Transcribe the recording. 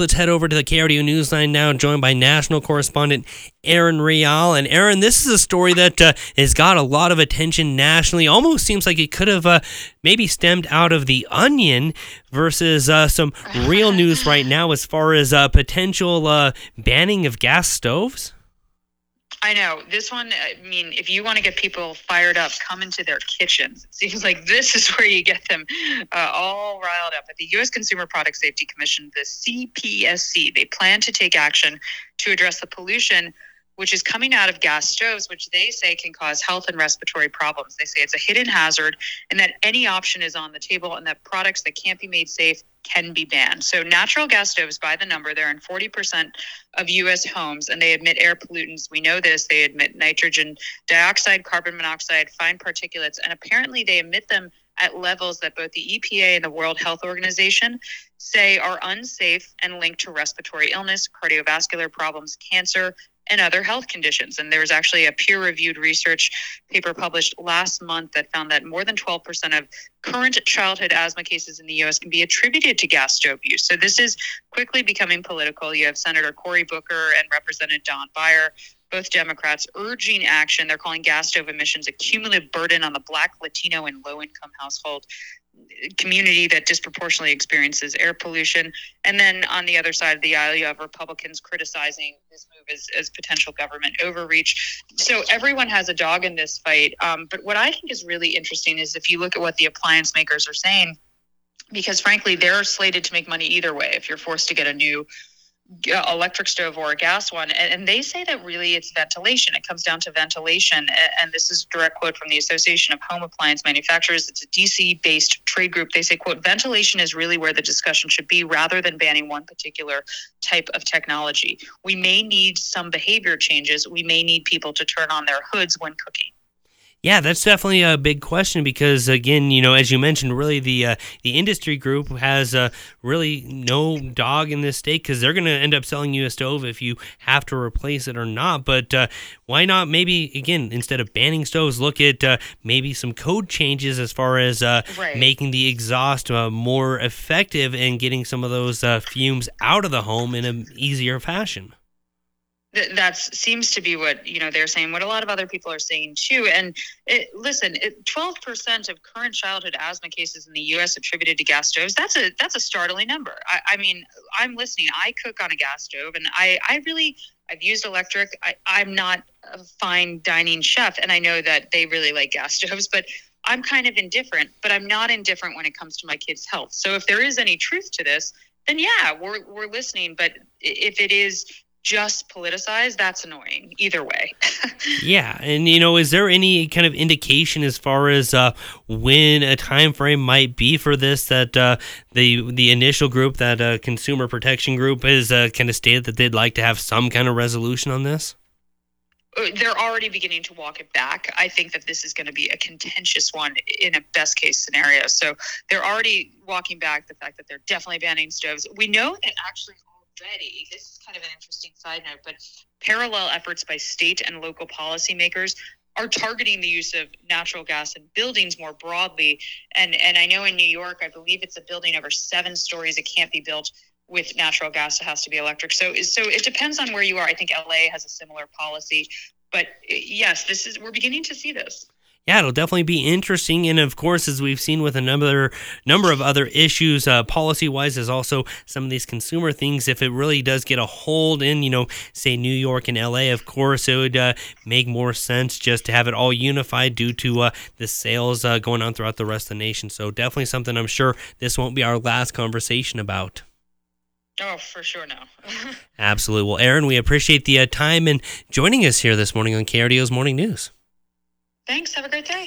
Let's head over to the KRDO Newsline now, joined by national correspondent Aaron Rial. And Aaron, this is a story that uh, has got a lot of attention nationally. Almost seems like it could have uh, maybe stemmed out of the Onion versus uh, some real news right now as far as uh, potential uh, banning of gas stoves. I know this one. I mean, if you want to get people fired up, come into their kitchens. It seems like this is where you get them uh, all riled up. At the U.S. Consumer Product Safety Commission, the CPSC, they plan to take action to address the pollution which is coming out of gas stoves, which they say can cause health and respiratory problems. They say it's a hidden hazard and that any option is on the table and that products that can't be made safe can be banned. So, natural gas stoves, by the number, they're in 40% of U.S. homes and they emit air pollutants. We know this. They emit nitrogen dioxide, carbon monoxide, fine particulates, and apparently they emit them at levels that both the EPA and the World Health Organization say are unsafe and linked to respiratory illness, cardiovascular problems, cancer, and other health conditions. And there was actually a peer reviewed research paper published last month that found that more than 12% of current childhood asthma cases in the US can be attributed to gas stove use. So this is quickly becoming political. You have Senator Cory Booker and Representative Don Beyer both Democrats urging action. They're calling gas stove emissions a cumulative burden on the Black, Latino, and low income household community that disproportionately experiences air pollution. And then on the other side of the aisle, you have Republicans criticizing this move as, as potential government overreach. So everyone has a dog in this fight. Um, but what I think is really interesting is if you look at what the appliance makers are saying, because frankly, they're slated to make money either way. If you're forced to get a new electric stove or a gas one and, they say that really it's ventilation. It comes down to ventilation and this is direct quote from the association of home appliance manufacturers. It's a dc based trade group. They say quote ventilation is really where the discussion should be rather than banning one particular type of technology. We may need some behavior changes. We may need people to turn on their hoods when cooking yeah, that's definitely a big question because, again, you know, as you mentioned, really the uh, the industry group has uh, really no dog in this state because they're going to end up selling you a stove if you have to replace it or not. But uh, why not? Maybe again, instead of banning stoves, look at uh, maybe some code changes as far as uh, right. making the exhaust uh, more effective and getting some of those fumes out of the home in an easier fashion that seems to be what you know they're saying what a lot of other people are saying too. And it, listen it, 12% of current childhood asthma cases in the us attributed to gas stoves that's a that's a startling number. I, I mean i'm listening. I cook on a gas stove and i i really i've used electric. I, i'm not a fine dining chef and i know that they really like gas stoves but i'm kind of indifferent but i'm not indifferent when it comes to my kids health. So if there is any truth to this then yeah we're, we're listening but if it is just politicized, that's annoying either way. yeah, and you know, is there any kind of indication as far as uh, when a time frame might be for this that uh, the the initial group, that uh, consumer protection group, is uh, kind of stated that they'd like to have some kind of resolution on this? Uh, they're already beginning to walk it back. I think that this is going to be a contentious one in a best case scenario. So they're already walking back the fact that they're definitely banning stoves. We know that actually already, this is kind of an interesting side note, but parallel efforts by state and local policymakers are targeting the use of natural gas in buildings more broadly. And and I know in New York, I believe it's a building over seven stories. It can't be built with natural gas. It has to be electric. So so it depends on where you are. I think LA has a similar policy. But yes, this is we're beginning to see this yeah, it'll definitely be interesting. And of course, as we've seen with a number number of other issues, uh, policy wise, is also some of these consumer things. If it really does get a hold in, you know, say New York and LA, of course, it would uh, make more sense just to have it all unified due to uh, the sales uh, going on throughout the rest of the nation. So definitely something I'm sure this won't be our last conversation about. Oh, for sure, no. Absolutely. Well, Aaron, we appreciate the uh, time and joining us here this morning on KRDO's Morning News. Thanks. Have a great day.